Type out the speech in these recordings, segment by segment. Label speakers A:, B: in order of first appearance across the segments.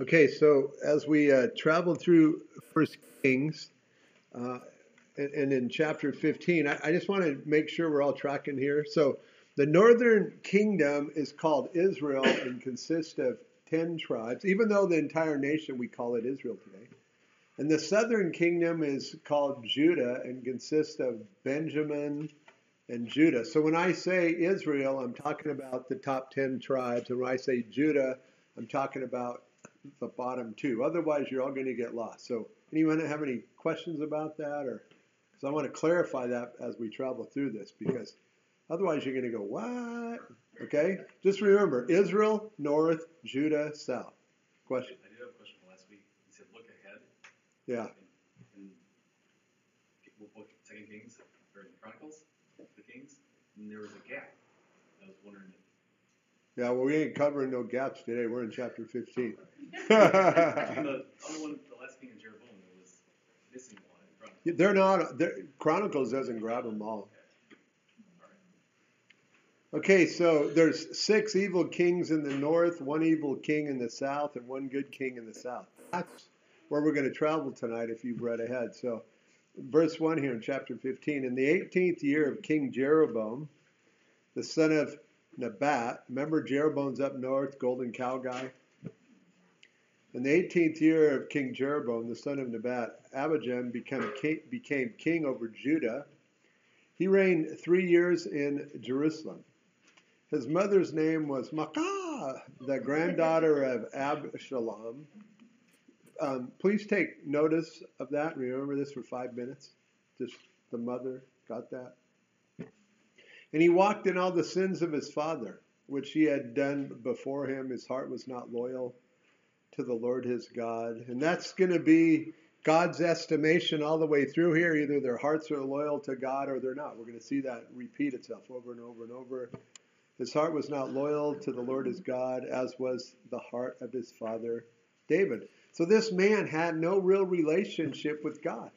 A: Okay, so as we uh, travel through First Kings, uh, and, and in chapter 15, I, I just want to make sure we're all tracking here. So, the northern kingdom is called Israel and consists of 10 tribes, even though the entire nation we call it Israel today. And the southern kingdom is called Judah and consists of Benjamin and Judah. So when I say Israel, I'm talking about the top 10 tribes. And when I say Judah, I'm talking about the bottom two. Otherwise, you're all going to get lost. So anyone have any questions about that? Or because I want to clarify that as we travel through this because otherwise you're going to go, what? Okay? Just remember Israel, north, Judah, south. Question?
B: I did have a question from last week. You said look ahead.
A: Yeah.
B: In, in what? Second Kings or Chronicles, the Kings, and there was a gap. I was wondering. If,
A: Yeah, well, we ain't covering no gaps today. We're in chapter 15.
B: between the other one, the last king of Jeroboam, was missing one in
A: They're not, they're, Chronicles doesn't grab them all. Okay, so there's six evil kings in the north, one evil king in the south, and one good king in the south. That's where we're going to travel tonight if you've read ahead. So, verse 1 here in chapter 15 In the 18th year of King Jeroboam, the son of Nebat, remember Jeroboam's up north, golden cow guy? In the 18th year of King Jeroboam, the son of Nebat, Abijam became king, became king over Judah. He reigned three years in Jerusalem. His mother's name was Maacah, the granddaughter of Absalom. Um, please take notice of that. Remember this for five minutes. Just the mother got that. And he walked in all the sins of his father, which he had done before him. His heart was not loyal to the Lord his God. And that's going to be God's estimation all the way through here. Either their hearts are loyal to God or they're not. We're going to see that repeat itself over and over and over. His heart was not loyal to the Lord his God, as was the heart of his father David. So this man had no real relationship with God.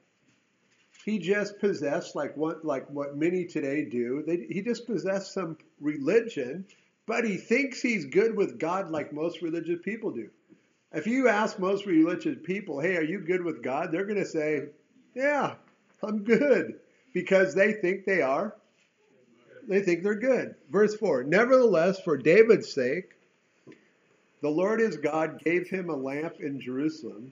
A: He just possessed, like what, like what many today do, they, he just possessed some religion, but he thinks he's good with God like most religious people do. If you ask most religious people, hey, are you good with God? They're going to say, yeah, I'm good, because they think they are they think they're good. Verse 4 Nevertheless, for David's sake, the Lord his God gave him a lamp in Jerusalem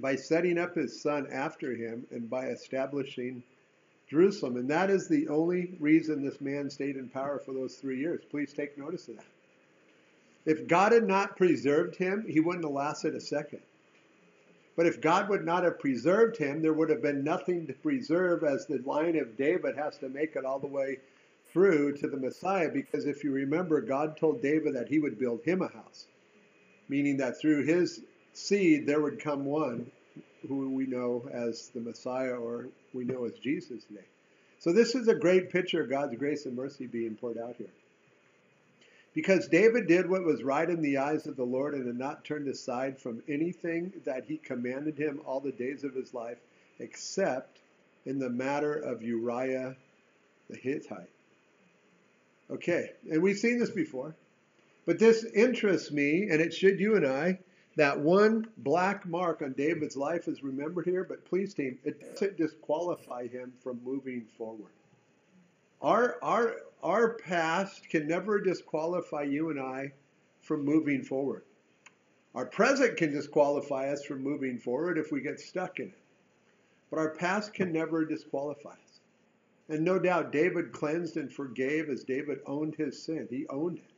A: by setting up his son after him and by establishing Jerusalem. And that is the only reason this man stayed in power for those three years. Please take notice of that. If God had not preserved him, he wouldn't have lasted a second. But if God would not have preserved him, there would have been nothing to preserve as the line of David has to make it all the way through to the Messiah because if you remember, God told David that he would build him a house, meaning that through his seed there would come one who we know as the Messiah or we know as Jesus today. So this is a great picture of God's grace and mercy being poured out here. Because David did what was right in the eyes of the Lord and had not turned aside from anything that he commanded him all the days of his life, except in the matter of Uriah the Hittite. Okay, and we've seen this before. But this interests me, and it should you and I, that one black mark on David's life is remembered here, but please, team, it doesn't disqualify him from moving forward. Our, our, our past can never disqualify you and I from moving forward. Our present can disqualify us from moving forward if we get stuck in it. But our past can never disqualify us. And no doubt David cleansed and forgave as David owned his sin. He owned it.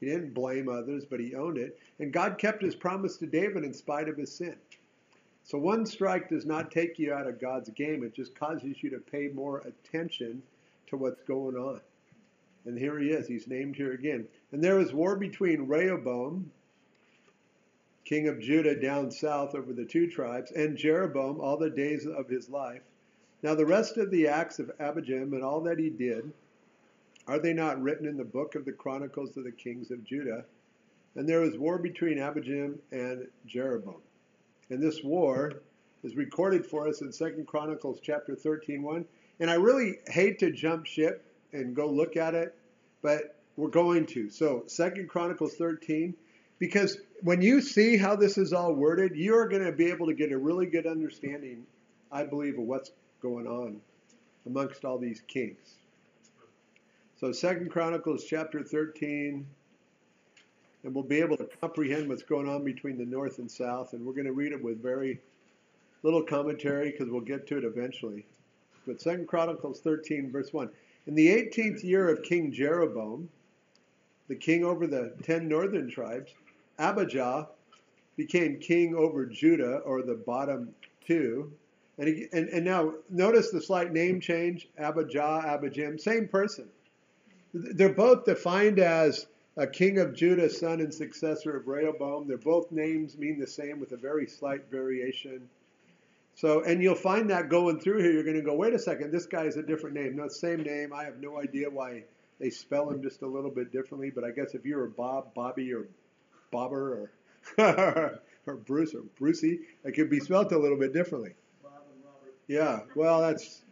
A: He didn't blame others, but he owned it. And God kept his promise to David in spite of his sin. So one strike does not take you out of God's game, it just causes you to pay more attention to what's going on. And here he is. He's named here again. And there was war between Rehoboam, king of Judah down south over the two tribes, and Jeroboam all the days of his life. Now, the rest of the acts of Abijam and all that he did, are they not written in the book of the Chronicles of the Kings of Judah? And there was war between Abijam and Jeroboam. And this war is recorded for us in 2 Chronicles chapter 13, 1. And I really hate to jump ship and go look at it, but we're going to. So 2 Chronicles 13, Because when you see how this is all worded, you're going to be able to get a really good understanding, I believe, of what's going on amongst all these kings. So Second Chronicles chapter 13, and we'll be able to comprehend what's going on between the north and south, and we're going to read it with very little commentary because we'll get to it eventually. But Second Chronicles 13, verse 1. In the 18th year of King Jeroboam, the king over the ten northern tribes, Abijah became king over Judah, or the bottom two. And, he, and, and now notice the slight name change Abijah, Abijam, same person. They're both defined as a king of Judah, son and successor of Rehoboam. They're both names mean the same with a very slight variation. So, and you'll find that going through here, you're going to go, wait a second, this guy is a different name. No, same name. I have no idea why they spell him just a little bit differently. But I guess if you're a Bob, Bobby, or Bobber, or or Bruce, or Brucey, it could be spelled a little bit differently.
C: Bob and Robert.
A: Yeah, well, that's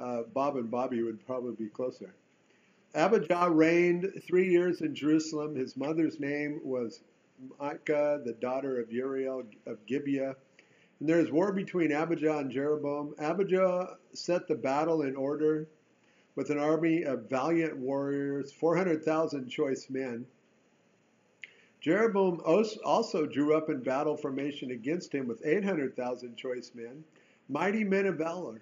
A: uh, Bob and Bobby would probably be closer. Abijah reigned three years in Jerusalem. His mother's name was Micah, the daughter of Uriel of Gibeah. And there is war between Abijah and Jeroboam. Abijah set the battle in order with an army of valiant warriors, 400,000 choice men. Jeroboam also drew up in battle formation against him with 800,000 choice men, mighty men of valor.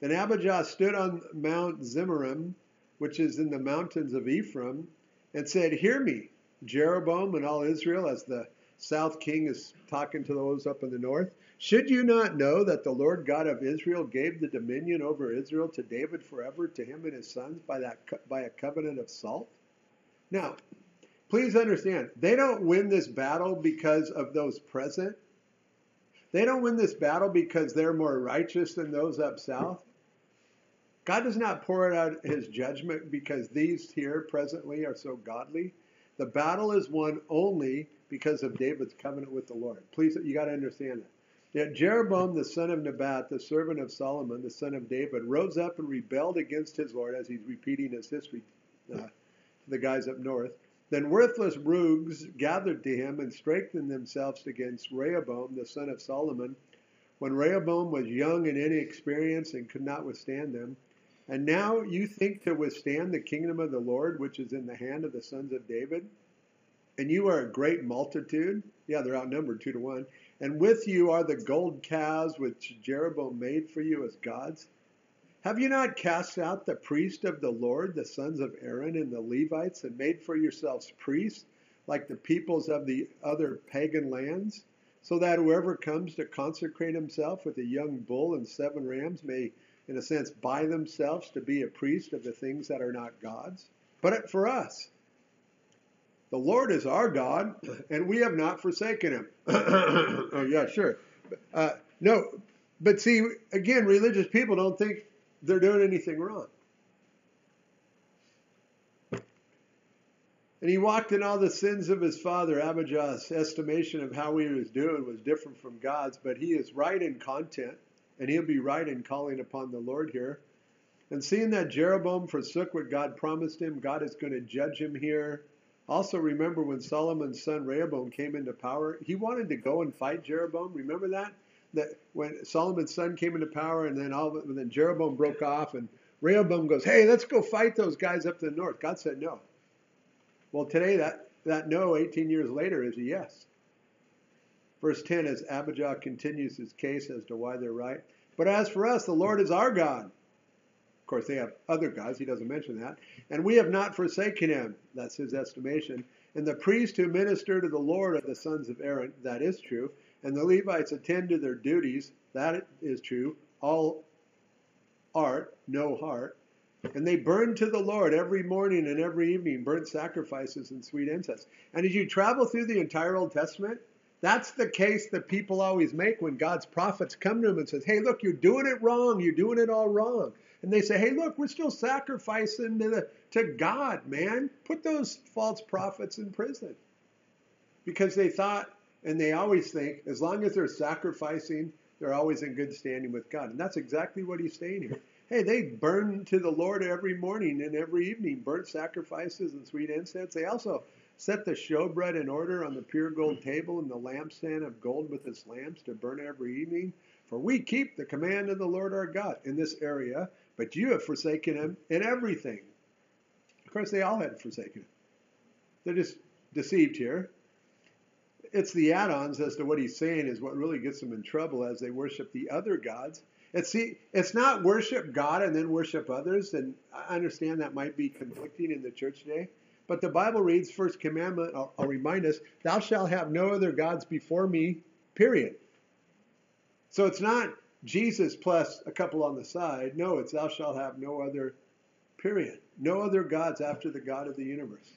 A: Then Abijah stood on Mount Zemaraim, which is in the mountains of Ephraim, and said, Hear me, Jeroboam and all Israel, as the south king is talking to those up in the north. Should you not know that the Lord God of Israel gave the dominion over Israel to David forever, to him and his sons, by, that, by a covenant of salt? Now, please understand, they don't win this battle because of those present. They don't win this battle because they're more righteous than those up south. God does not pour out his judgment because these here presently are so godly. The battle is won only because of David's covenant with the Lord. Please, you got to understand that. Yet Jeroboam, the son of Nebat, the servant of Solomon, the son of David, rose up and rebelled against his Lord, as he's repeating his history uh, to the guys up north. Then worthless rogues gathered to him and strengthened themselves against Rehoboam, the son of Solomon, when Rehoboam was young and inexperienced and could not withstand them. And now you think to withstand the kingdom of the Lord, which is in the hand of the sons of David? And you are a great multitude. Yeah, they're outnumbered two to one. And with you are the gold calves which Jeroboam made for you as gods. Have you not cast out the priest of the Lord, the sons of Aaron and the Levites, and made for yourselves priests, like the peoples of the other pagan lands, so that whoever comes to consecrate himself with a young bull and seven rams may, in a sense, by themselves to be a priest of the things that are not God's? But for us, the Lord is our God, and we have not forsaken him. oh, yeah, sure. Uh, no, but see, again, religious people don't think they're doing anything wrong. And he walked in all the sins of his father. Abijah's estimation of how he was doing was different from God's, but he is right in content, and he'll be right in calling upon the Lord here. And seeing that Jeroboam forsook what God promised him, God is going to judge him here. Also, remember when Solomon's son Rehoboam came into power, he wanted to go and fight Jeroboam. Remember that? That when Solomon's son came into power, and then all, and then Jeroboam broke off, and Rehoboam goes, "Hey, let's go fight those guys up to the north." God said no. Well, today that that no, 18 years later, is a yes. Verse 10, as Abijah continues his case as to why they're right. But as for us, the Lord is our God Of course, they have other gods. He doesn't mention that. And we have not forsaken him. That's his estimation. And the priests who minister to the Lord are the sons of Aaron. That is true. And the Levites attend to their duties. That is true. All art, no heart. And they burn to the Lord every morning and every evening, burnt sacrifices and sweet incense. And as you travel through the entire Old Testament, that's the case that people always make when God's prophets come to them and says, "Hey, look, you're doing it wrong. You're doing it all wrong." And they say, "Hey, look, we're still sacrificing to, the, to God, man. Put those false prophets in prison." Because they thought, and they always think, as long as they're sacrificing, they're always in good standing with God. And that's exactly what he's saying here. Hey, they burn to the Lord every morning and every evening, burnt sacrifices and sweet incense. They also set the showbread in order on the pure gold hmm. table and the lampstand of gold with its lamps to burn every evening? For we keep the command of the Lord our God in this area, but you have forsaken him in everything. Of course, they all had forsaken him. They're just deceived here. It's the add ons as to what he's saying is what really gets them in trouble as they worship the other gods. It's, see, it's not worship God and then worship others, and I understand that might be conflicting in the church today. But the Bible reads, first commandment, I'll, I'll remind us, thou shalt have no other gods before me, period. So it's not Jesus plus a couple on the side. No, it's thou shalt have no other, period. No other gods after the God of the universe.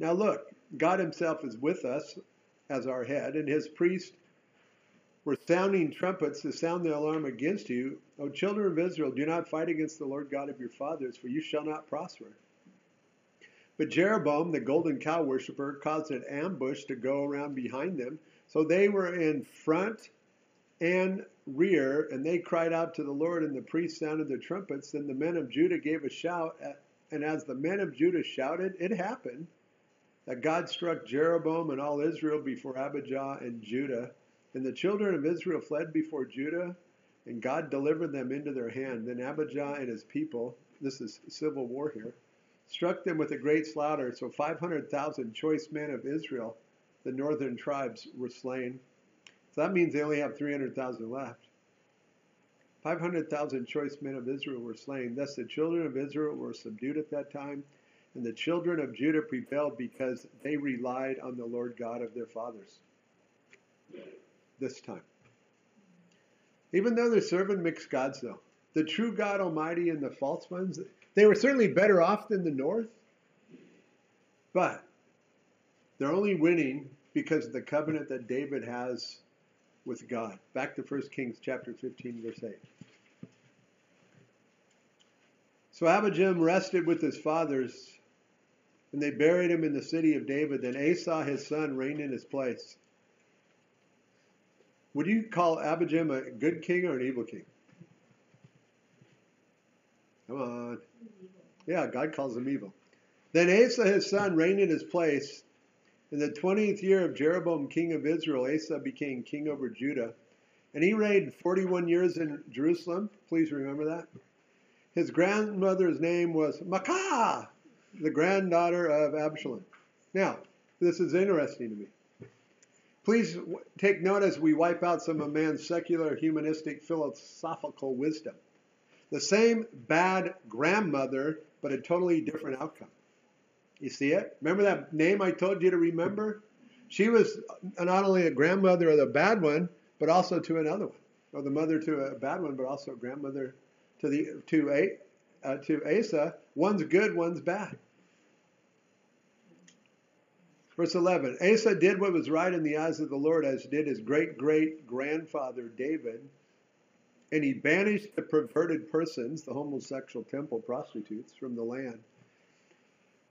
A: Now look, God himself is with us as our head, and his priests were sounding trumpets to sound the alarm against you. O children of Israel, do not fight against the Lord God of your fathers, for you shall not prosper. But Jeroboam, the golden cow worshiper, caused an ambush to go around behind them. So they were in front and rear, and they cried out to the Lord, and the priests sounded their trumpets. Then the men of Judah gave a shout, and as the men of Judah shouted, it happened that God struck Jeroboam and all Israel before Abijah and Judah. And the children of Israel fled before Judah, and God delivered them into their hand. Then Abijah and his people, this is civil war here, struck them with a great slaughter. So 500,000 choice men of Israel, the northern tribes, were slain. So that means they only have 300,000 left. 500,000 choice men of Israel were slain. Thus the children of Israel were subdued at that time, and the children of Judah prevailed because they relied on the Lord God of their fathers. This time. Even though they're serving mixed gods, though, the true God Almighty and the false ones, they were certainly better off than the north, but they're only winning because of the covenant that David has with God. Back to 1 Kings chapter 15, verse 8. So Abijam rested with his fathers, and they buried him in the city of David. Then Asa, his son, reigned in his place. Would you call Abijam a good king or an evil king? Come on. Yeah, God calls him evil. Then Asa, his son, reigned in his place. In the 20th year of Jeroboam, king of Israel, Asa became king over Judah. And he reigned 41 years in Jerusalem. Please remember that. His grandmother's name was Maacah, the granddaughter of Absalom. Now, this is interesting to me. Please take note as we wipe out some of man's secular, humanistic, philosophical wisdom. The same bad grandmother, but a totally different outcome. You see it? Remember that name I told you to remember? She was not only a grandmother of the bad one, but also to another one, or the mother to a bad one, but also a grandmother to the to a uh, to Asa. One's good, one's bad. Verse 11 Asa did what was right in the eyes of the Lord, as did his great great grandfather David. And he banished the perverted persons, the homosexual temple prostitutes, from the land.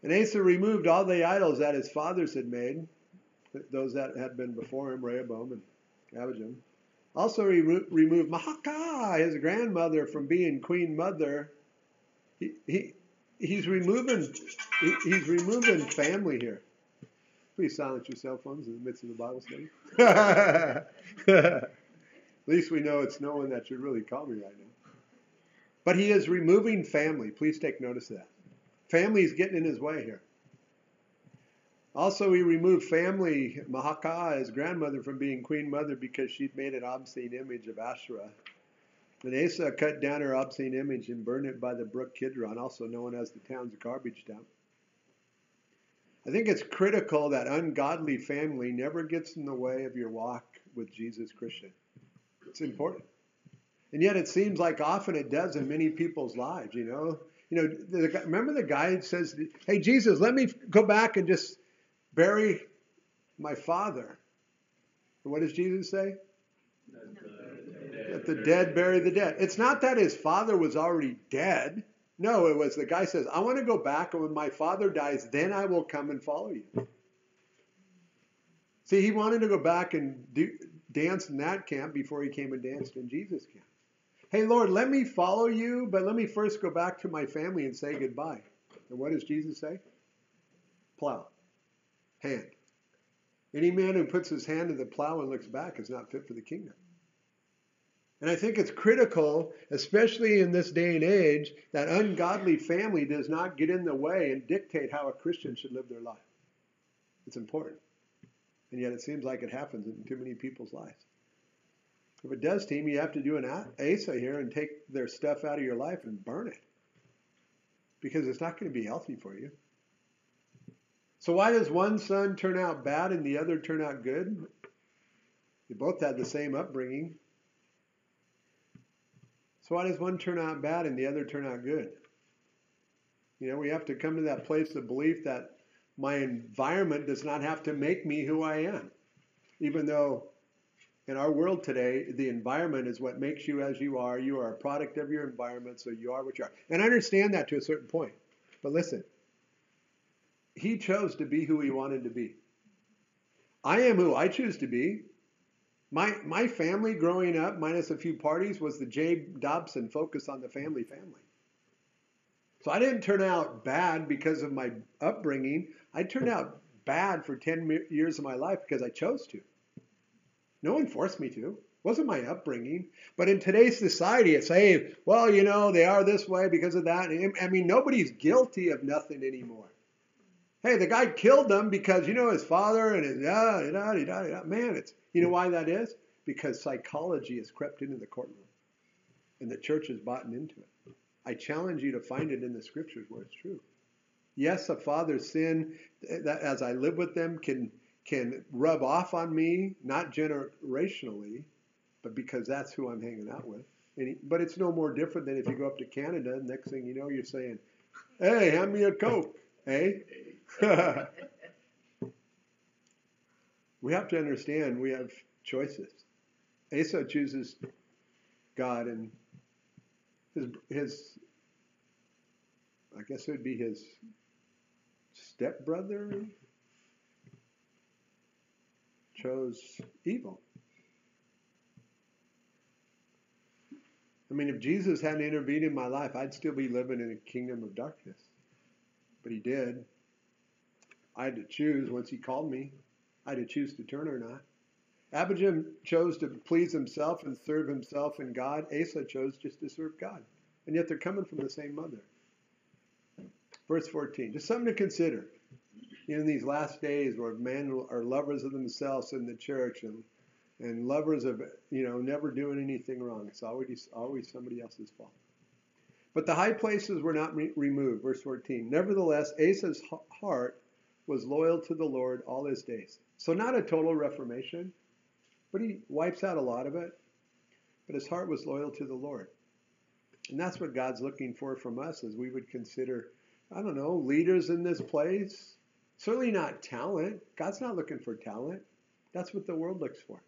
A: And Asa removed all the idols that his fathers had made, those that had been before him, Rehoboam and Abijam. Also, he re- removed Maacah, his grandmother, from being queen mother. He, he, he's removing he, he's removing family here. Please silence your cell phones in the midst of the Bible study. Least we know it's no one that should really call me right now. But he is removing family. Please take notice of that. Family is getting in his way here. Also, he removed family, Maacah, his grandmother, from being queen mother because she'd made an obscene image of Asherah. And Asa cut down her obscene image and burned it by the brook Kidron, also known as the town's garbage dump. I think it's critical that ungodly family never gets in the way of your walk with Jesus Christian. It's important. And yet it seems like often it does in many people's lives, you know. You know, the, remember the guy says, "Hey Jesus, let me go back and just bury my father." And what does Jesus say? Let the dead bury the dead. It's not that his father was already dead. No, it was the guy says, I want to go back, and when my father dies, then I will come and follow you. See, he wanted to go back and do, dance in that camp before he came and danced in Jesus' camp. Hey, Lord, let me follow you, but let me first go back to my family and say goodbye. And what does Jesus say? Plow. hand. Any man who puts his hand to the plow and looks back is not fit for the kingdom. And I think it's critical, especially in this day and age, that ungodly family does not get in the way and dictate how a Christian should live their life. It's important. And yet it seems like it happens in too many people's lives. If it does, team, you have to do an Asa here and take their stuff out of your life and burn it. Because it's not going to be healthy for you. So why does one son turn out bad and the other turn out good? They both had the same upbringing. So why does one turn out bad and the other turn out good? You know, we have to come to that place of belief that my environment does not have to make me who I am. Even though in our world today, the environment is what makes you as you are. You are a product of your environment, so you are what you are. And I understand that to a certain point. But listen, he chose to be who he wanted to be. I am who I choose to be. My, my family growing up, minus a few parties, was the Jay Dobson focus on the family family. So I didn't turn out bad because of my upbringing. I turned out bad for 10 years of my life because I chose to. No one forced me to. It wasn't my upbringing. But in today's society, it's, hey, well, you know, they are this way because of that. I mean, nobody's guilty of nothing anymore. Hey, the guy killed them because, you know, his father and his, da, da, da, da, da. man, it's, you know why that is? Because psychology has crept into the courtroom and the church has bought into it. I challenge you to find it in the scriptures where it's true. Yes, a father's sin that as I live with them can can rub off on me, not generationally, but because that's who I'm hanging out with. He, but it's no more different than if you go up to Canada, and next thing you know, you're saying, hey, hand me a Coke, eh? we have to understand we have choices. Asa chooses God and his, his I guess it would be his stepbrother, chose evil. I mean, if Jesus hadn't intervened in my life, I'd still be living in a kingdom of darkness. But he did. I had to choose once he called me. I had to choose to turn or not. Abijam chose to please himself and serve himself and God. Asa chose just to serve God. And yet they're coming from the same mother. Verse 14, just something to consider in these last days where men are lovers of themselves in the church and and lovers of you know never doing anything wrong. It's always always somebody else's fault. But the high places were not re- removed. Verse 14. Nevertheless, Asa's heart was loyal to the Lord all his days. So not a total reformation, but he wipes out a lot of it. But his heart was loyal to the Lord. And that's what God's looking for from us as we would consider, I don't know, leaders in this place, Certainly not talent. God's not looking for talent. That's what the world looks for.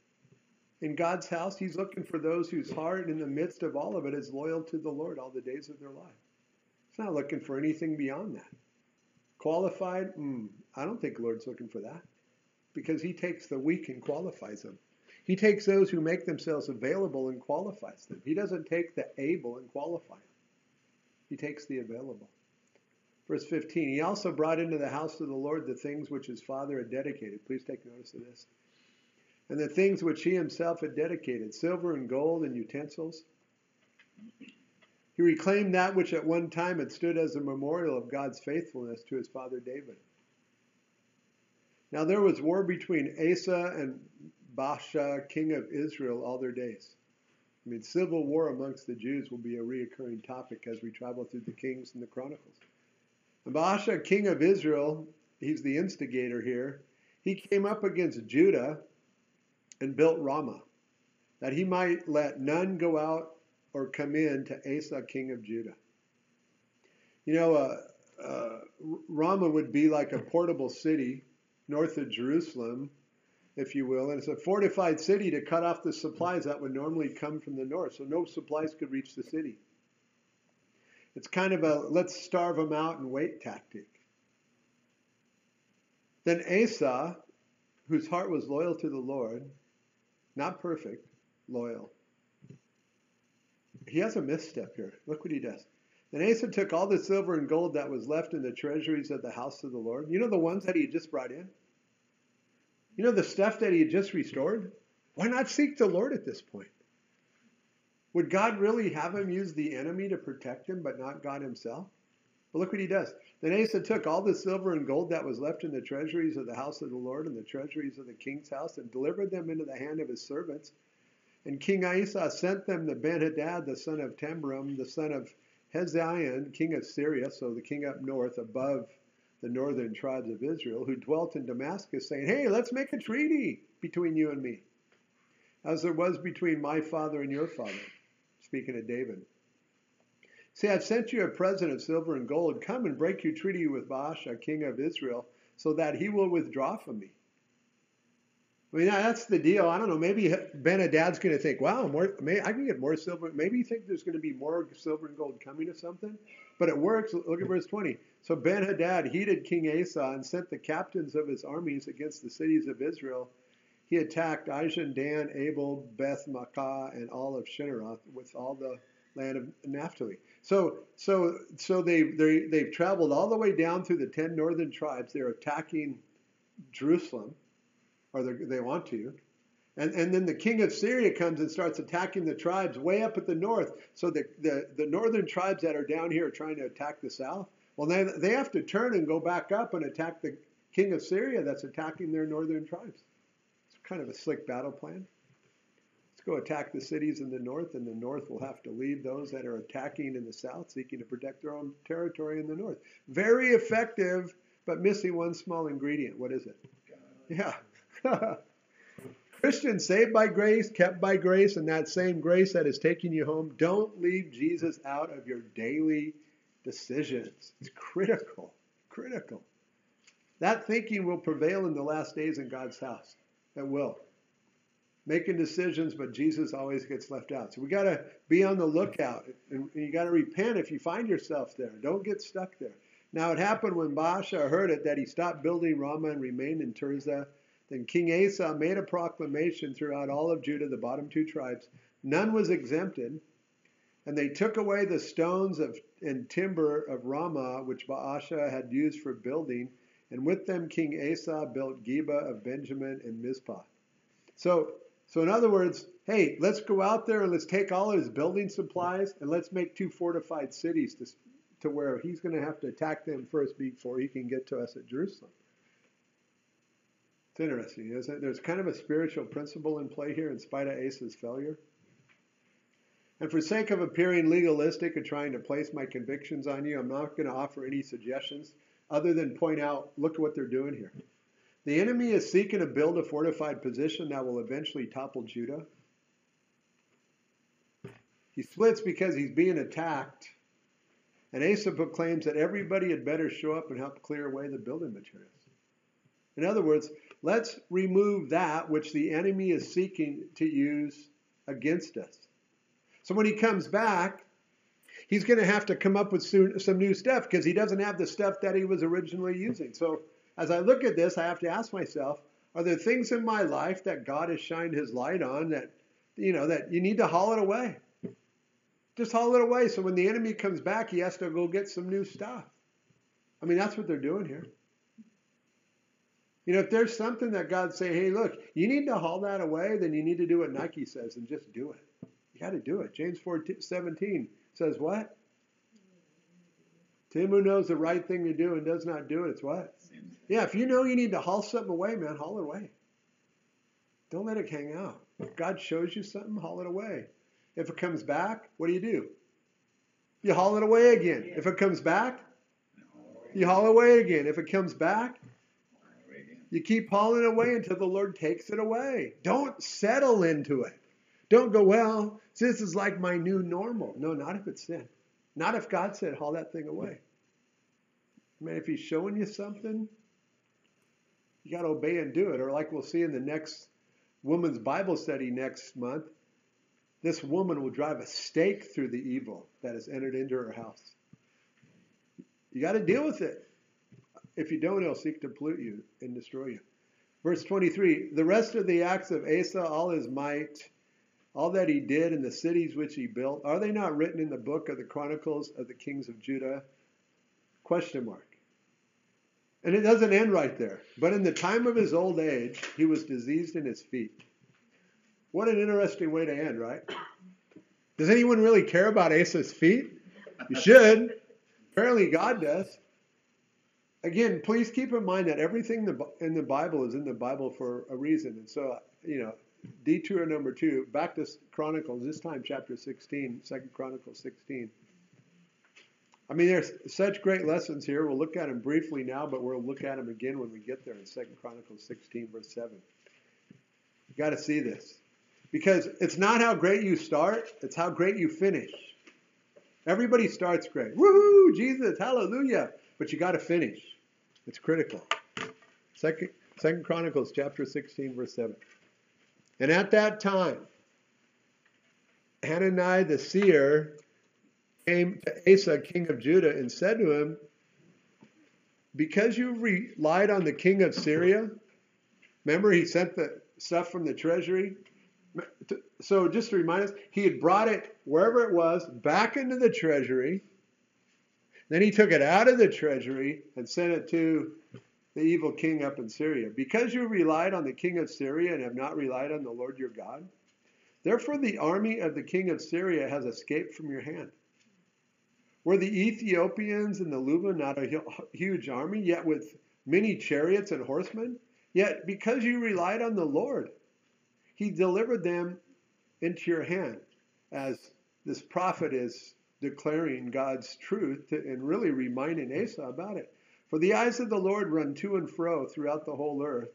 A: In God's house, He's looking for those whose heart, in the midst of all of it, is loyal to the Lord all the days of their life. He's not looking for anything beyond that. Qualified? Mm, I don't think the Lord's looking for that because He takes the weak and qualifies them. He takes those who make themselves available and qualifies them. He doesn't take the able and qualify them. He takes the available. Verse 15, he also brought into the house of the Lord the things which his father had dedicated. Please take notice of this. And the things which he himself had dedicated, silver and gold and utensils. He reclaimed that which at one time had stood as a memorial of God's faithfulness to his father David. Now there was war between Asa and Baasha, king of Israel, all their days. I mean, civil war amongst the Jews will be a reoccurring topic as we travel through the Kings and the Chronicles. Baasha, king of Israel, he's the instigator here, he came up against Judah and built Ramah, that he might let none go out or come in to Asa, king of Judah. You know, uh, uh, Ramah would be like a portable city north of Jerusalem, if you will, and it's a fortified city to cut off the supplies that would normally come from the north, so no supplies could reach the city. It's kind of a let's starve them out and wait tactic. Then Asa, whose heart was loyal to the Lord, not perfect, loyal. He has a misstep here. Look what he does. Then Asa took all the silver and gold that was left in the treasuries of the house of the Lord. You know the ones that he just brought in? You know, the stuff that he had just restored? Why not seek the Lord at this point? Would God really have him use the enemy to protect him, but not God himself? But look what he does. Then Asa took all the silver and gold that was left in the treasuries of the house of the Lord and the treasuries of the king's house and delivered them into the hand of his servants. And King Asa sent them to Ben-Hadad, the son of Tabrimmon, the son of Hezion, king of Syria, so the king up north above the northern tribes of Israel, who dwelt in Damascus, saying, Hey, let's make a treaty between you and me, as there was between my father and your father. Speaking of David. See, I've sent you a present of silver and gold. Come and break your treaty with Baasha, king of Israel, so that he will withdraw from me. I mean, that's the deal. I don't know. Maybe Ben-Hadad's going to think, wow, more, may, I can get more silver. Maybe you think there's going to be more silver and gold coming or something. But it works. Look at verse 20. So Ben-Hadad heeded King Asa and sent the captains of his armies against the cities of Israel. He attacked Ijon, Dan, Abel, Beth Maachah, and all of Chinneroth with all the land of Naphtali. So, so, so they, they, they've traveled all the way down through the 10 northern tribes. They're attacking Jerusalem, or they want to. And, and then the king of Syria comes and starts attacking the tribes way up at the north. So the, the, the northern tribes that are down here are trying to attack the south. Well, they, they have to turn and go back up and attack the king of Syria that's attacking their northern tribes. It's kind of a slick battle plan. Let's go attack the cities in the north, and the north will have to leave those that are attacking in the south, seeking to protect their own territory in the north. Very effective, but missing one small ingredient. What is it? Yeah. Christians saved by grace, kept by grace, and that same grace that is taking you home, don't leave Jesus out of your daily decisions. It's critical, critical. That thinking will prevail in the last days in God's house. It will. Making decisions, but Jesus always gets left out. So we got to be on the lookout, and you got to repent if you find yourself there. Don't get stuck there. Now it happened when Baasha heard it that he stopped building Ramah and remained in Tirzah then King Asa made a proclamation throughout all of Judah, the bottom two tribes. None was exempted. And they took away the stones of, and timber of Ramah, which Baasha had used for building. And with them King Asa built Geba of Benjamin and Mizpah. So, so in other words, hey, let's go out there and let's take all of his building supplies and let's make two fortified cities to, to where he's going to have to attack them first before he can get to us at Jerusalem. It's interesting, isn't it? There's kind of a spiritual principle in play here in spite of Asa's failure. And for sake of appearing legalistic and trying to place my convictions on you, I'm not going to offer any suggestions other than point out, look at what they're doing here. The enemy is seeking to build a fortified position that will eventually topple Judah. He splits because he's being attacked. And Asa proclaims that everybody had better show up and help clear away the building materials. In other words, Let's remove that which the enemy is seeking to use against us. So when he comes back, he's going to have to come up with some new stuff because he doesn't have the stuff that he was originally using. So as I look at this, I have to ask myself, are there things in my life that God has shined his light on that, you know, that you need to haul it away? Just haul it away. So when the enemy comes back, he has to go get some new stuff. I mean, that's what they're doing here. You know, if there's something that God saying, hey, look, you need to haul that away, then you need to do what Nike says and just do it. You got to do it. James 4 17 says what? Tim who knows the right thing to do and does not do it, it's what? Yeah, if you know you need to haul something away, man, haul it away. Don't let it hang out. If God shows you something, haul it away. If it comes back, what do you do? You haul it away again. If it comes back, you haul it away again. If it comes back, you keep hauling it away until the Lord takes it away. Don't settle into it. Don't go, well, this is like my new normal. No, not if it's sin. Not if God said, haul that thing away. Man, if He's showing you something, you got to obey and do it. Or, like we'll see in the next woman's Bible study next month, this woman will drive a stake through the evil that has entered into her house. You got to deal with it. If you don't, he'll seek to pollute you and destroy you. Verse 23 The rest of the acts of Asa, all his might, all that he did and the cities which he built, are they not written in the book of the Chronicles of the kings of Judah? Question mark. And it doesn't end right there. But in the time of his old age, he was diseased in his feet. What an interesting way to end, right? Does anyone really care about Asa's feet? You should. Apparently, God does. Again, please keep in mind that everything in the Bible is in the Bible for a reason. And so, you know, detour number two, back to Chronicles, this time chapter 16, Second Chronicles 16. I mean, there's such great lessons here. We'll look at them briefly now, but we'll look at them again when we get there in Second Chronicles 16, verse 7. You got to see this. Because it's not how great you start, it's how great you finish. Everybody starts great. Woohoo, Jesus, hallelujah. But you got to finish. It's critical. Second, Second Chronicles chapter 16, verse 7. And at that time, Hanani the seer came to Asa, king of Judah, and said to him, Because you relied on the king of Syria, remember he sent the stuff from the treasury? So just to remind us, he had brought it wherever it was back into the treasury. Then he took it out of the treasury and sent it to the evil king up in Syria. Because you relied on the king of Syria and have not relied on the Lord your God, therefore the army of the king of Syria has escaped from your hand. Were the Ethiopians and the Luba not a huge army, yet with many chariots and horsemen? Yet because you relied on the Lord, he delivered them into your hand, as this prophet is declaring God's truth to, and really reminding Asa about it. For the eyes of the Lord run to and fro throughout the whole earth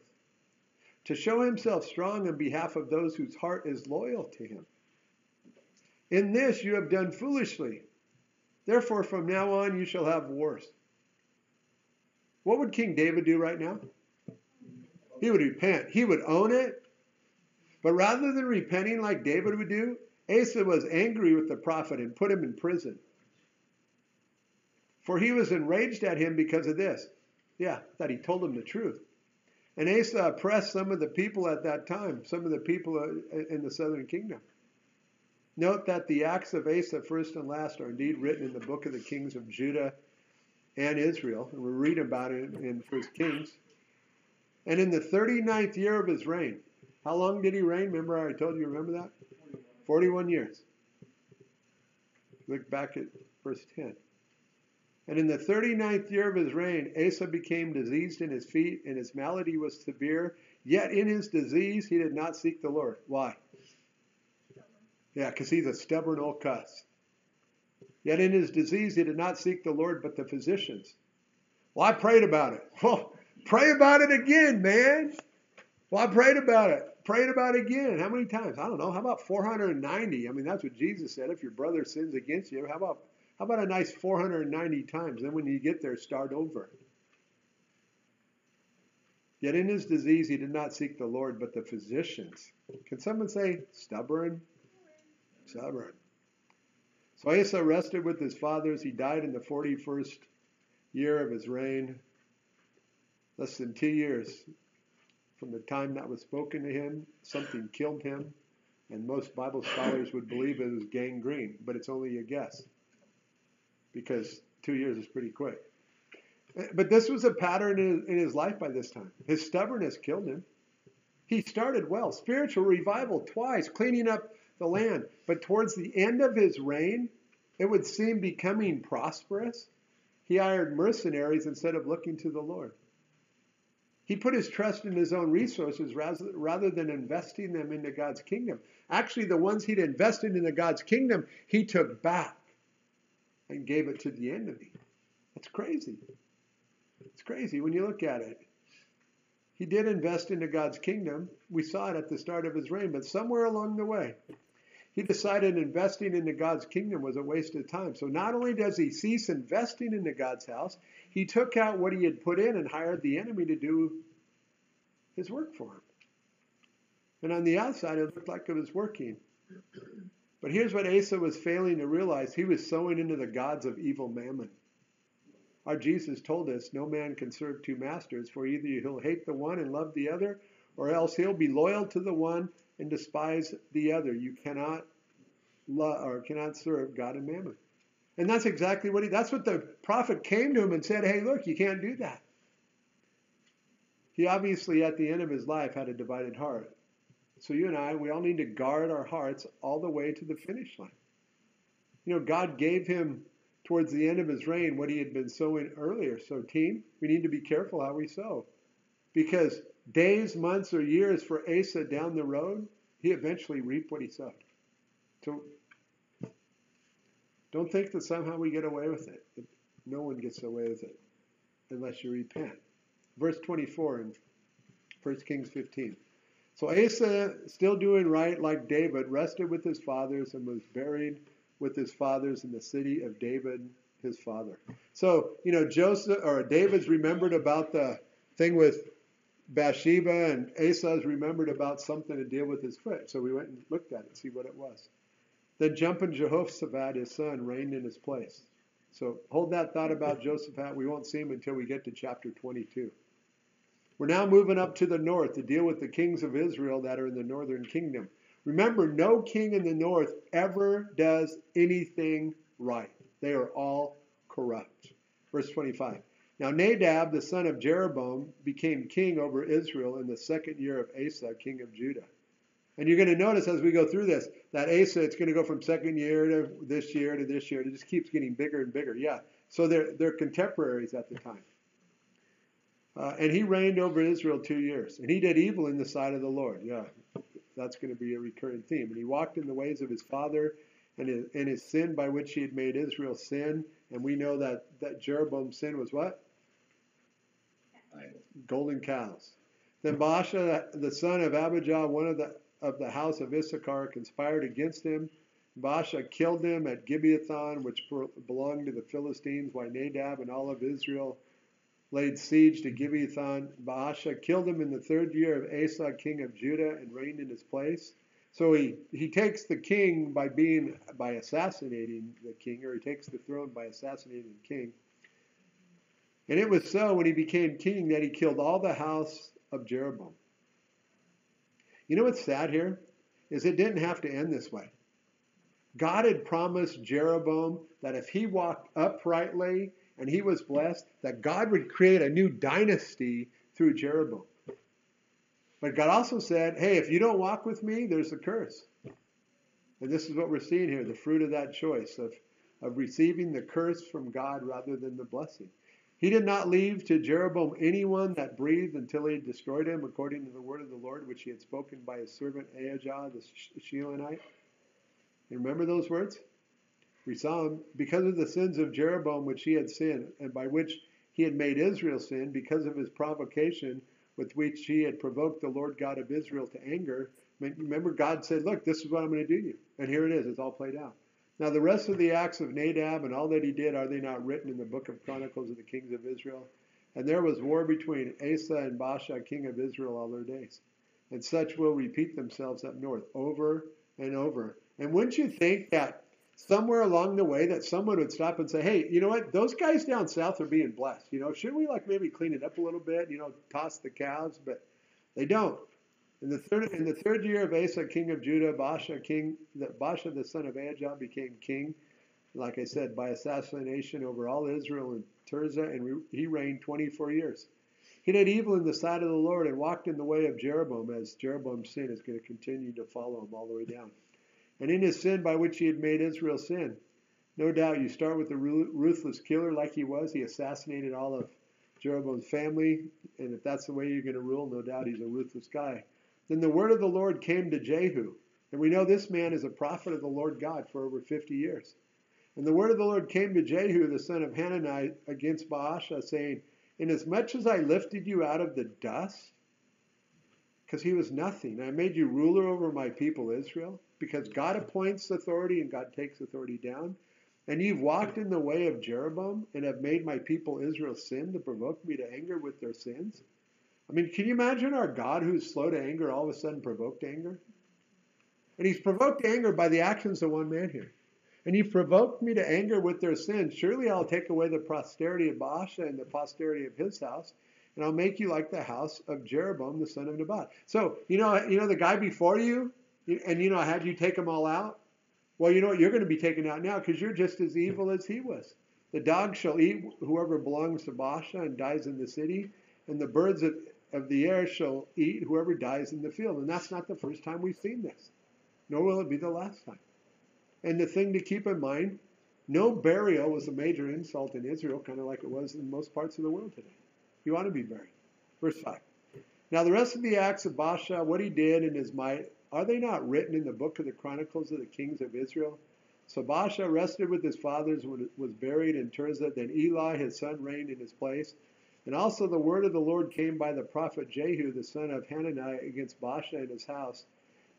A: to show himself strong on behalf of those whose heart is loyal to him. In this you have done foolishly. Therefore, from now on you shall have wars. What would King David do right now? He would repent. He would own it. But rather than repenting like David would do, Asa was angry with the prophet and put him in prison. For he was enraged at him because of this. Yeah, that he told him the truth. And Asa oppressed some of the people at that time, some of the people uh, in the southern kingdom. Note that the acts of Asa, first and last, are indeed written in the book of the kings of Judah and Israel. And we read about it in First Kings. And in the 39th year of his reign, how long did he reign? Remember, I told you, remember that? 41 years. Look back at verse 10. And in the 39th year of his reign, Asa became diseased in his feet, and his malady was severe. Yet in his disease, he did not seek the Lord. Why? Yeah, because he's a stubborn old cuss. Yet in his disease, he did not seek the Lord, but the physicians. Well, I prayed about it. Well, oh, pray about it again, man. Well, I prayed about it. Prayed about it again. How many times? I don't know. How about 490? I mean, that's what Jesus said. If your brother sins against you, how about how about a nice 490 times? Then when you get there, start over. Yet in his disease, he did not seek the Lord, but the physicians. Can someone say stubborn? Stubborn. So Asa rested with his fathers. He died in the 41st year of his reign. Less than two years from the time that was spoken to him, something killed him. And most Bible scholars would believe it was gangrene, but it's only a guess because two years is pretty quick. But this was a pattern in, his life by this time. His stubbornness killed him. He started well, spiritual revival twice, cleaning up the land. But towards the end of his reign, it would seem becoming prosperous. He hired mercenaries instead of looking to the Lord. He put his trust in his own resources rather, rather than investing them into God's kingdom. Actually, the ones he'd invested into God's kingdom, he took back and gave it to the enemy. That's crazy. It's crazy when you look at it. He did invest into God's kingdom. We saw it at the start of his reign, but somewhere along the way, he decided investing into God's kingdom was a waste of time. So not only does he cease investing into God's house, he took out what he had put in and hired the enemy to do his work for him. And on the outside, it looked like it was working. But here's what Asa was failing to realize he was sowing into the gods of evil mammon. Our Jesus told us no man can serve two masters, for either he'll hate the one and love the other, or else he'll be loyal to the one and despise the other. You cannot love or cannot serve God and mammon. And that's exactly what he that's what the prophet came to him and said, Hey, look, you can't do that. he obviously, at the end of his life, had a divided heart. So you and I, we all need to guard our hearts all the way to the finish line. You know, God gave him towards the end of his reign what he had been sowing earlier. So, team, we need to be careful how we sow. Because days, months, or years for Asa down the road, he eventually reaped what he sowed. So, don't think that somehow we get away with it. No one gets away with it unless you repent. Verse 24 in 1 Kings 15. So Asa, still doing right like David, rested with his fathers and was buried with his fathers in the city of David, his father. So, you know, Joseph or David's remembered about the thing with Bathsheba, and Asa's remembered about something to deal with his foot. So we went and looked at it, see what it was. Then jumping Jehoshaphat, his son, reigned in his place. So hold that thought about Jehoshaphat. We won't see him until we get to chapter 22. We're now moving up to the north to deal with the kings of Israel that are in the northern kingdom. Remember, no king in the north ever does anything right. They are all corrupt. Verse 25. Now Nadab, the son of Jeroboam, became king over Israel in the second year of Asa, king of Judah. And you're going to notice as we go through this that Asa, it's going to go from second year to this year to this year. It just keeps getting bigger and bigger. Yeah. So they're, they're contemporaries at the time. Uh, and he reigned over Israel two years. And he did evil in the sight of the Lord. Yeah, that's going to be a recurring theme. And he walked in the ways of his father and his, and his sin by which he had made Israel sin. And we know that, that Jeroboam's sin was what? Golden cows. Then Baasha, the son of Ahijah, one of the of the house of Issachar, conspired against him. Baasha killed him at Gibbethon, which belonged to the Philistines, while Nadab and all of Israel laid siege to Gibbethon. Baasha killed him in the third year of Asa, king of Judah, and reigned in his place. So he, he takes the king by being by assassinating the king, or he takes the throne by assassinating the king. And it was so when he became king that he killed all the house of Jeroboam. You know what's sad here? Is it didn't have to end this way. God had promised Jeroboam that if he walked uprightly and he was blessed, that God would create a new dynasty through Jeroboam. But God also said, hey, if you don't walk with me, there's a curse. And this is what we're seeing here the fruit of that choice of, of receiving the curse from God rather than the blessing. He did not leave to Jeroboam anyone that breathed until he destroyed him, according to the word of the Lord, which he had spoken by his servant Ahijah the Shilonite. You remember those words? We saw him because of the sins of Jeroboam which he had sinned, and by which he had made Israel sin, because of his provocation with which he had provoked the Lord God of Israel to anger. Remember, God said, Look, this is what I'm going to do to you. And here it is, it's all played out. Now, the rest of the acts of Nadab and all that he did, are they not written in the book of Chronicles of the kings of Israel? And there was war between Asa and Baasha, king of Israel, all their days. And such will repeat themselves up north over and over. And wouldn't you think that somewhere along the way that someone would stop and say, hey, you know what? Those guys down south are being blessed. You know, should we like maybe clean it up a little bit? You know, toss the cows, but they don't. In the third in the third year of Asa, king of Judah, Baasha, king the Baasha, the son of Ahijah, became king. Like I said, by assassination over all Israel and Tirzah, and he reigned 24 years. He did evil in the sight of the Lord and walked in the way of Jeroboam, as Jeroboam's sin is going to continue to follow him all the way down and in his sin by which he had made Israel sin. No doubt you start with the ruthless killer like he was. He assassinated all of Jeroboam's family, and if that's the way you're going to rule, no doubt he's a ruthless guy. Then the word of the Lord came to Jehu, and we know this man is a prophet of the Lord God for over 50 years. And the word of the Lord came to Jehu, the son of Hanani, against Baasha, saying, Inasmuch as I lifted you out of the dust, because he was nothing, I made you ruler over my people Israel, because God appoints authority and God takes authority down. And you've walked in the way of Jeroboam and have made my people Israel sin to provoke me to anger with their sins. I mean, can you imagine our God who's slow to anger all of a sudden provoked anger? And he's provoked anger by the actions of one man here. And he provoked me to anger with their sins. Surely I'll take away the posterity of Baasha and the posterity of his house, and I'll make you like the house of Jeroboam, the son of Nebat. So, you know, you know the guy before you, and you know, had you take them all out? Well, you know what? You're going to be taken out now because you're just as evil as he was. The dog shall eat whoever belongs to Baasha and dies in the city, and the birds of, of the air shall eat whoever dies in the field. And that's not the first time we've seen this, nor will it be the last time. And the thing to keep in mind no burial was a major insult in Israel, kind of like it was in most parts of the world today. You want to be buried. Verse 5. Now, the rest of the acts of Baasha, what he did in his might, are they not written in the book of the Chronicles of the Kings of Israel? So Baasha rested with his fathers, was buried in Tirzah. Then Elah, his son, reigned in his place. And also the word of the Lord came by the prophet Jehu, the son of Hanani, against Baasha and his house,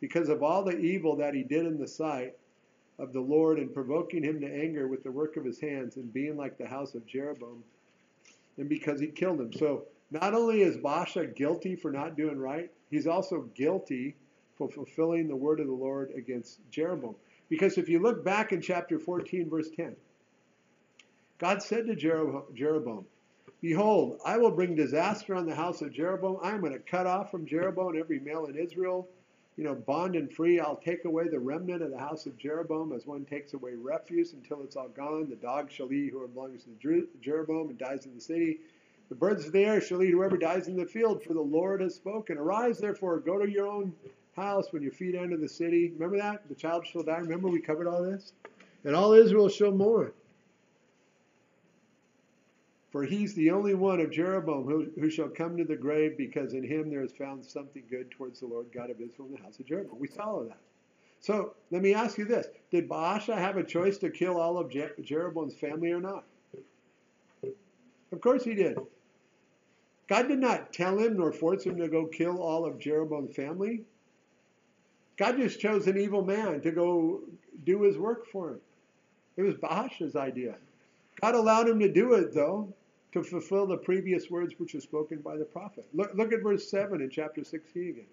A: because of all the evil that he did in the sight of the Lord, and provoking him to anger with the work of his hands, and being like the house of Jeroboam, and because he killed him. So not only is Baasha guilty for not doing right, he's also guilty fulfilling the word of the Lord against Jeroboam. Because if you look back in chapter 14, verse 10, God said to Jeroboam, Behold, I will bring disaster on the house of Jeroboam. I am going to cut off from Jeroboam every male in Israel, you know, bond and free. I'll take away the remnant of the house of Jeroboam as one takes away refuse until it's all gone. The dog shall eat whoever belongs to Jeroboam and dies in the city. The birds of the air shall eat whoever dies in the field, for the Lord has spoken. Arise, therefore, go to your own house when your feet enter the city. Remember that? The child shall die. Remember we covered all this? And all Israel shall mourn. For he's the only one of Jeroboam who, who shall come to the grave, because in him there is found something good towards the Lord God of Israel in the house of Jeroboam. We follow that. So let me ask you this Did Baasha have a choice to kill all of Jeroboam's family or not? Of course he did. God did not tell him nor force him to go kill all of Jeroboam's family. God just chose an evil man to go do his work for him. It was Baasha's idea. God allowed him to do it, though, to fulfill the previous words which were spoken by the prophet. Look, look at verse 7 in chapter 16 again.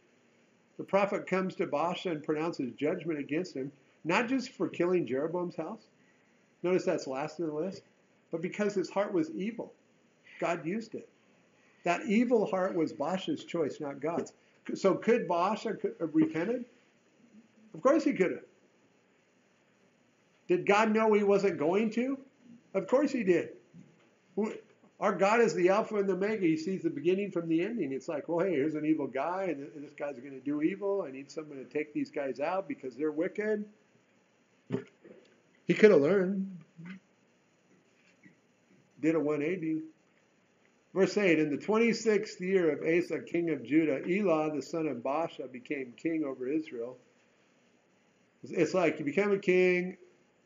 A: The prophet comes to Baasha and pronounces judgment against him, not just for killing Jeroboam's house. Notice that's last in the list, but because his heart was evil. God used it. That evil heart was Baasha's choice, not God's. So could Baasha have uh, repented? Of course he could have. Did God know he wasn't going to? Of course he did. Our God is the Alpha and the Omega. He sees the beginning from the ending. It's like, well, hey, here's an evil guy, and this guy's going to do evil. I need someone to take these guys out because they're wicked. He could have learned. Did a 180. Verse 8 In the 26th year of Asa, king of Judah, Elah, the son of Baasha, became king over Israel. It's like you become a king,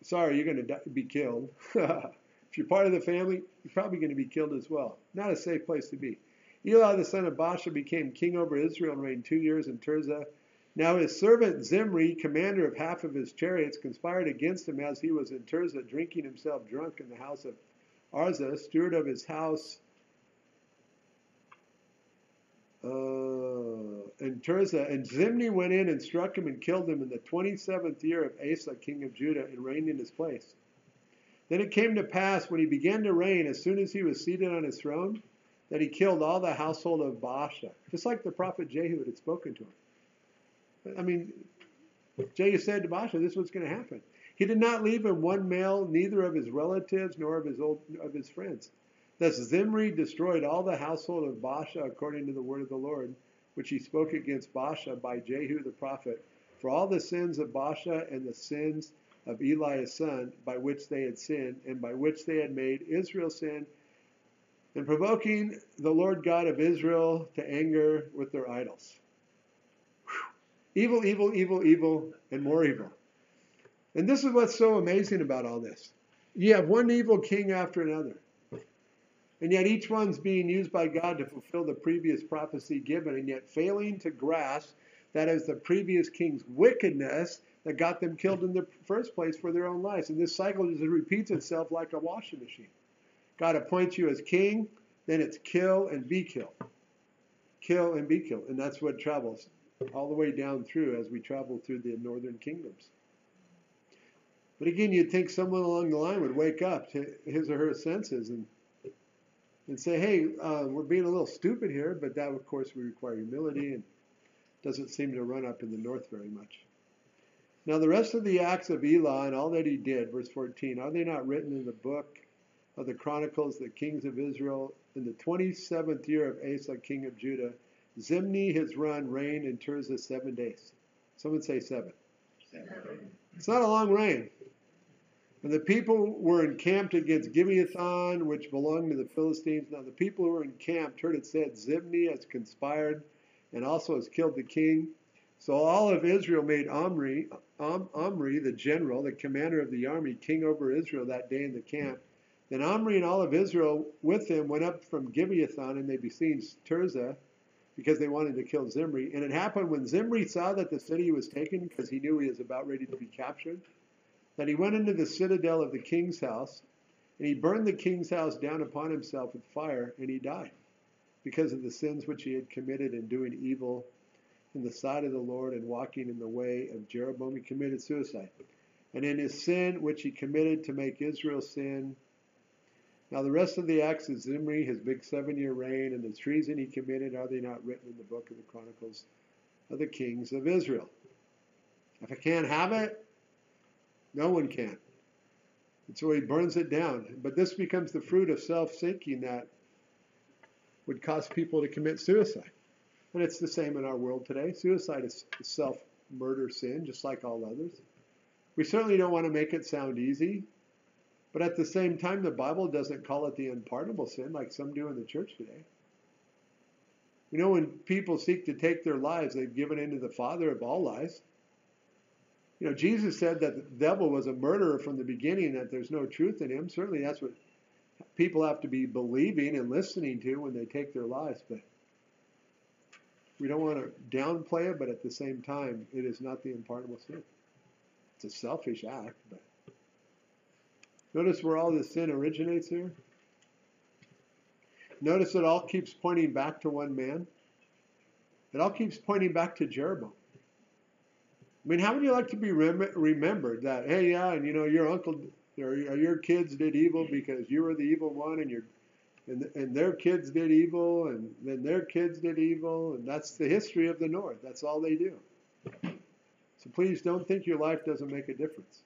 A: sorry, you're going to be killed. if you're part of the family, you're probably going to be killed as well. Not a safe place to be. Elah, the son of Baasha, became king over Israel and reigned two years in Tirzah. Now his servant Zimri, commander of half of his chariots, conspired against him as he was in Tirzah, drinking himself drunk in the house of Arza, steward of his house uh, Uh, and Tirzah. And Zimri went in and struck him and killed him in the 27th year of Asa, king of Judah, and reigned in his place. Then it came to pass when he began to reign, as soon as he was seated on his throne, that he killed all the household of Baasha, just like the prophet Jehu had spoken to him. I mean, Jehu said to Baasha, this is what's going to happen. He did not leave him one male, neither of his relatives nor of his old of his friends. Thus Zimri destroyed all the household of Baasha according to the word of the Lord, which he spoke against Baasha by Jehu the prophet, for all the sins of Baasha and the sins of Elah his son, by which they had sinned, and by which they had made Israel sin, and provoking the Lord God of Israel to anger with their idols. Whew. Evil, evil, evil, evil, and more evil. And this is what's so amazing about all this. You have one evil king after another. And yet each one's being used by God to fulfill the previous prophecy given, and yet failing to grasp that as the previous king's wickedness that got them killed in the first place for their own lives. And this cycle just repeats itself like a washing machine. God appoints you as king, then it's kill and be killed. Kill and be killed. And that's what travels all the way down through as we travel through the northern kingdoms. But again, you'd think someone along the line would wake up to his or her senses and and say, hey, uh, we're being a little stupid here, but that, of course, we require humility and doesn't seem to run up in the north very much. Now, the rest of the acts of Elah and all that he did, verse 14, are they not written in the book of the Chronicles, the kings of Israel, in the 27th year of Asa, king of Judah, Zimri, his run, reigned in Tirzah seven days. Someone say seven. seven. It's not a long reign. And the people were encamped against Gibbethon, which belonged to the Philistines. Now the people who were encamped heard it said, Zimri has conspired and also has killed the king. So all of Israel made Omri, Om, Omri, the general, the commander of the army, king over Israel that day in the camp. Then Omri and all of Israel with him went up from Gibbethon and they besieged Tirzah because they wanted to kill Zimri. And it happened when Zimri saw that the city was taken because he knew he was about ready to be captured that he went into the citadel of the king's house, and he burned the king's house down upon himself with fire, and he died because of the sins which he had committed in doing evil in the sight of the Lord and walking in the way of Jeroboam. He committed suicide. And in his sin, which he committed to make Israel sin, now the rest of the acts of Zimri, his big seven-year reign, and the treason he committed, are they not written in the book of the Chronicles of the kings of Israel? If I can't have it, no one can. And so he burns it down. But this becomes the fruit of self seeking that would cause people to commit suicide. And it's the same in our world today. Suicide is self murder sin, just like all others. We certainly don't want to make it sound easy. But at the same time, the Bible doesn't call it the unpardonable sin like some do in the church today. You know, when people seek to take their lives, they've given in to the father of all lies. You know, Jesus said that the devil was a murderer from the beginning, that there's no truth in him. Certainly that's what people have to be believing and listening to when they take their lives. But we don't want to downplay it, but at the same time, it is not the unpardonable sin. It's a selfish act, but notice where all this sin originates here. Notice it all keeps pointing back to one man. It all keeps pointing back to Jeroboam. I mean, how would you like to be rem- remembered that, hey, yeah, and you know, your uncle or your kids did evil because you were the evil one, and your and, and their kids did evil, and then their kids did evil, and that's the history of the North. That's all they do. So please don't think your life doesn't make a difference.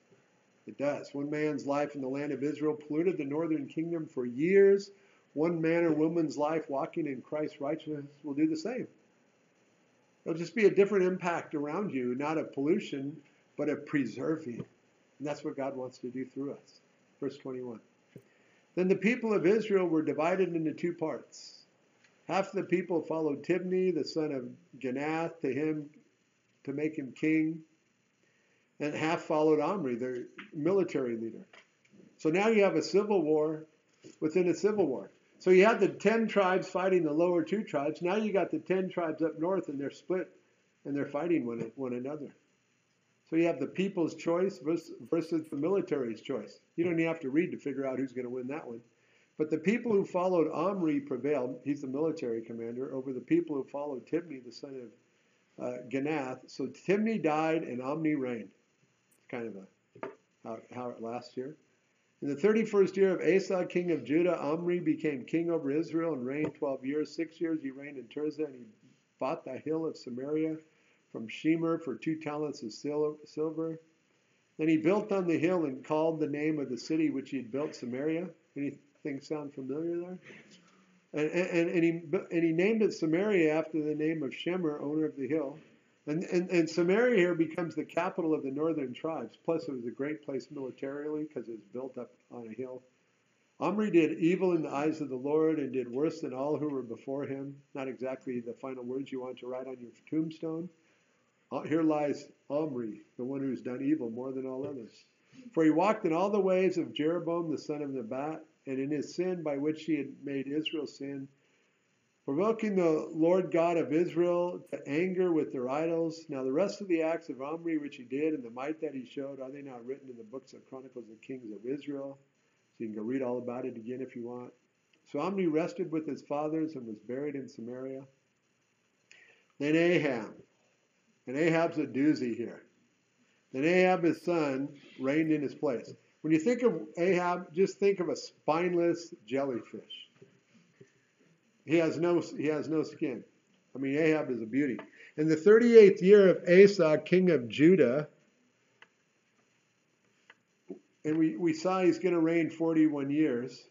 A: It does. One man's life in the land of Israel polluted the northern kingdom for years. One man or woman's life walking in Christ's righteousness will do the same. It'll just be a different impact around you, not of pollution, but of preserving. And that's what God wants to do through us. Verse 21. Then the people of Israel were divided into two parts. Half the people followed Tibni, the son of Ginath, to him to make him king, and half followed Omri, their military leader. So now you have a civil war within a civil war. So you had the 10 tribes fighting the lower two tribes. Now you got the 10 tribes up north and they're split and they're fighting one, one another. So you have the people's choice versus, versus the military's choice. You don't even have to read to figure out who's going to win that one. But the people who followed Omri prevailed. He's the military commander over the people who followed Tibni, the son of uh, Ginath. So Tibni died and Omri reigned. It's kind of a, how, how it lasts here. In the 31st year of Asa, king of Judah, Omri became king over Israel and reigned 12 years. Six years he reigned in Tirzah, and he bought the hill of Samaria from Shemer for two talents of silver. Then he built on the hill and called the name of the city which he had built Samaria. Anything sound familiar there? And, and, and, he, and he named it Samaria after the name of Shemer, owner of the hill. And, and, and Samaria here becomes the capital of the northern tribes. Plus, it was a great place militarily because it was built up on a hill. Omri did evil in the eyes of the Lord and did worse than all who were before him. Not exactly the final words you want to write on your tombstone. Uh, here lies Omri, the one who's done evil more than all others. For he walked in all the ways of Jeroboam the son of Nebat, and in his sin by which he had made Israel sin, provoking the Lord God of Israel to anger with their idols. Now, the rest of the acts of Omri which he did and the might that he showed, are they not written in the books of Chronicles of Kings of Israel? So you can go read all about it again if you want. So Omri rested with his fathers and was buried in Samaria. Then Ahab. And Ahab's a doozy here. Then Ahab, his son, reigned in his place. When you think of Ahab, just think of a spineless jellyfish. He has no, he has no skin. I mean, Ahab is a beauty. In the 38th year of Asa, king of Judah, and we, we saw he's going to reign 41 years.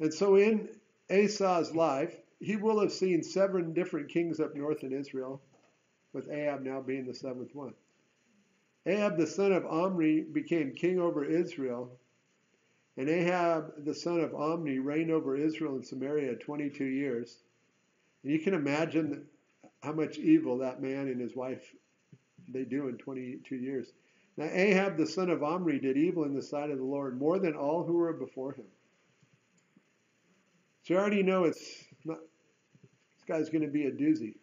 A: And so in Asa's life, he will have seen seven different kings up north in Israel, with Ahab now being the seventh one. Ahab the son of Omri became king over Israel, and Ahab the son of Omri reigned over Israel and Samaria 22 years. And you can imagine how much evil that man and his wife they do in 22 years. Now Ahab the son of Omri did evil in the sight of the Lord more than all who were before him. So you already know it's not, this guy's going to be a doozy.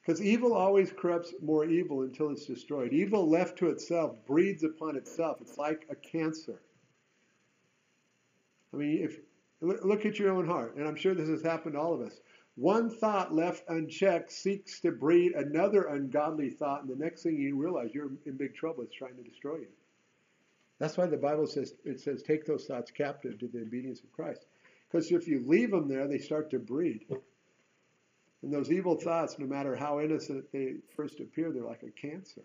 A: Because evil always corrupts more evil until it's destroyed. Evil left to itself breeds upon itself. It's like a cancer. I mean, if look at your own heart, and I'm sure this has happened to all of us. One thought left unchecked seeks to breed another ungodly thought, and the next thing you realize, you're in big trouble. It's trying to destroy you. That's why the Bible says it says take those thoughts captive to the obedience of Christ. Because if you leave them there, they start to breed. And those evil thoughts, no matter how innocent they first appear, they're like a cancer.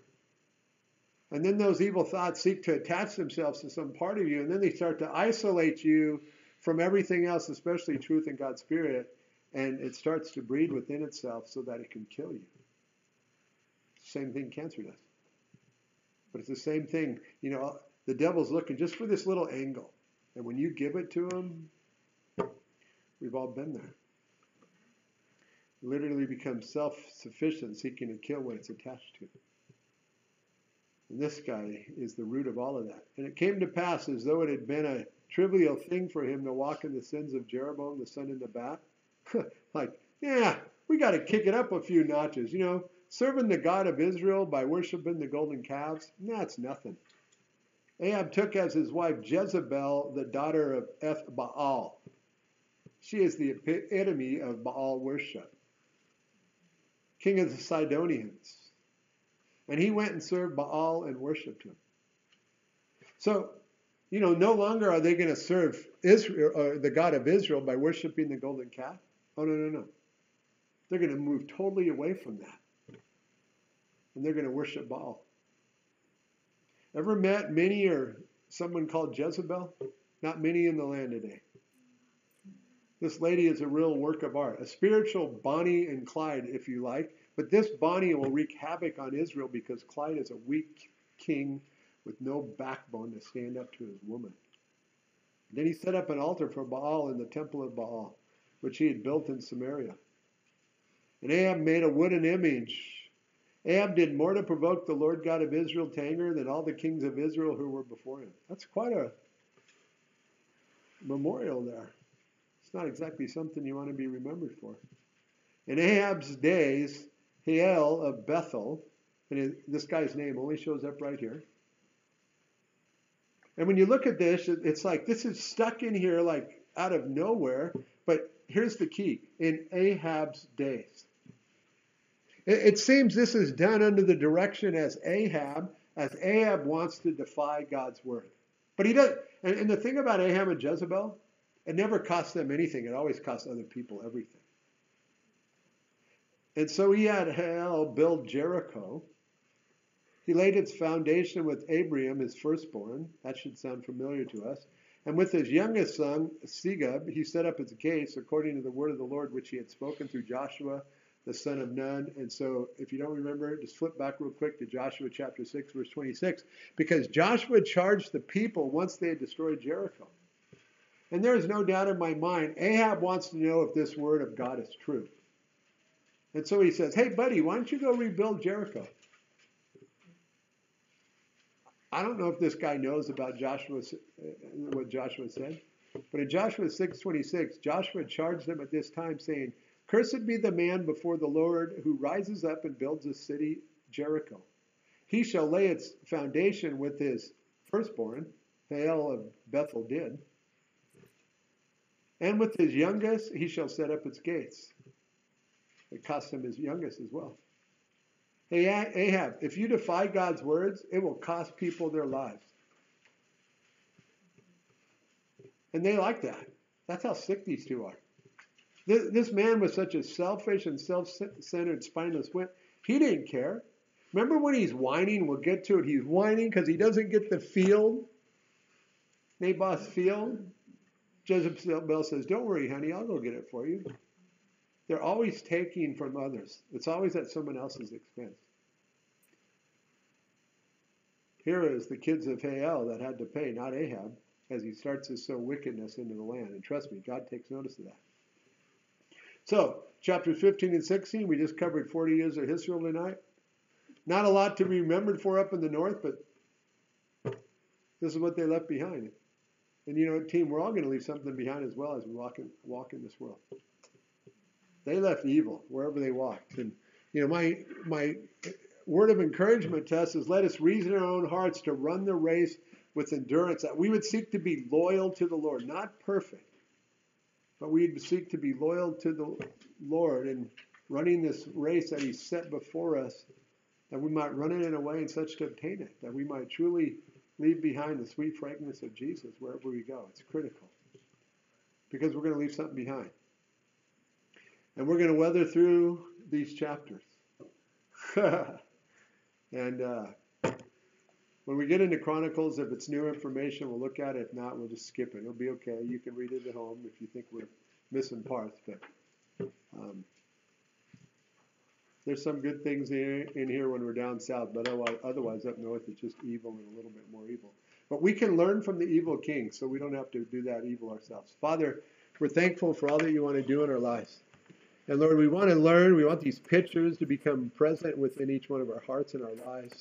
A: And then those evil thoughts seek to attach themselves to some part of you, and then they start to isolate you from everything else, especially truth and God's Spirit, and it starts to breed within itself so that it can kill you. Same thing cancer does. But it's the same thing. You know, the devil's looking just for this little angle. And when you give it to him, we've all been there. Literally becomes self sufficient, seeking to kill what it's attached to. This guy is the root of all of that. And it came to pass as though it had been a trivial thing for him to walk in the sins of Jeroboam, the son of Nebat like, yeah, we got to kick it up a few notches. You know, serving the God of Israel by worshiping the golden calves, that's nothing. Ahab took as his wife Jezebel, the daughter of Eth Baal. She is the epitome of Baal worship. King of the Sidonians. And he went and served Baal and worshiped him. So, you know, no longer are they going to serve Israel, or the God of Israel by worshiping the golden calf. Oh, no, no, no. They're going to move totally away from that. And they're going to worship Baal. Ever met many or someone called Jezebel? Not many in the land today. This lady is a real work of art, a spiritual Bonnie and Clyde, if you like. But this Bonnie will wreak havoc on Israel because Clyde is a weak king with no backbone to stand up to his woman. Then he set up an altar for Baal in the temple of Baal which he had built in Samaria. And Ahab made a wooden image. Ahab did more to provoke the Lord God of Israel to anger than all the kings of Israel who were before him. That's quite a memorial there. It's not exactly something you want to be remembered for. In Ahab's days, Hiel of Bethel, and this guy's name only shows up right here. And when you look at this, it's like this is stuck in here like out of nowhere, but here's the key in Ahab's days. It, seems this is done under the direction as Ahab, as Ahab wants to defy God's word. But he does. And, and the thing about Ahab and Jezebel, it never cost them anything. It always cost other people everything. And so he had Hiel build Jericho. He laid its foundation with Abiram, his firstborn. That should sound familiar to us. And with his youngest son, Segub, he set up its gates according to the word of the Lord, which he had spoken through Joshua, the son of Nun. And so, if you don't remember, just flip back real quick to Joshua chapter 6, verse 26, because Joshua charged the people once they had destroyed Jericho. And there is no doubt in my mind, Ahab wants to know if this word of God is true. And so he says, Hey, buddy, why don't you go rebuild Jericho? I don't know if this guy knows about Joshua, uh, what Joshua said, but in Joshua 6:26, Joshua charged them at this time, saying, "Cursed be the man before the Lord who rises up and builds a city, Jericho. He shall lay its foundation with his firstborn, Hiel of Bethel did, and with his youngest he shall set up its gates." It cost him his youngest as well. Hey, Ahab, if you defy God's words, it will cost people their lives. And they like that. That's how sick these two are. This, man was such a selfish and self centered, spineless wimp. He didn't care. Remember when he's whining? We'll get to it. He's whining because he doesn't get the field, Naboth's field. Jezebel says, Don't worry, honey, I'll go get it for you. They're always taking from others, it's always at someone else's expense. Here is the kids of Hiel that had to pay, not Ahab, as he starts to sow wickedness into the land. And trust me, God takes notice of that. So, chapters 15 and 16, we just covered 40 years of Israel tonight. Not a lot to be remembered for up in the north, but this is what they left behind. And you know, team, we're all going to leave something behind as well as we walk in, walk in this world. They left evil wherever they walked. And you know, my my word of encouragement to us is let us reason in our own hearts to run the race with endurance, that we would seek to be loyal to the Lord, not perfect, but we'd seek to be loyal to the Lord and running this race that He set before us, that we might run it in a way and such to obtain it, that we might truly leave behind the sweet fragrance of Jesus wherever we go. It's critical because we're going to leave something behind. And we're going to weather through these chapters. and uh, when we get into Chronicles, if it's new information, we'll look at it. If not, we'll just skip it. It'll be okay. You can read it at home if you think we're missing parts. But um, there's some good things in, here when we're down south, but otherwise up north it's just evil and a little bit more evil. But we can learn from the evil king, so we don't have to do that evil ourselves. Father, we're thankful for all that you want to do in our lives. And Lord, we want to learn, we want these pictures to become present within each one of our hearts and our lives.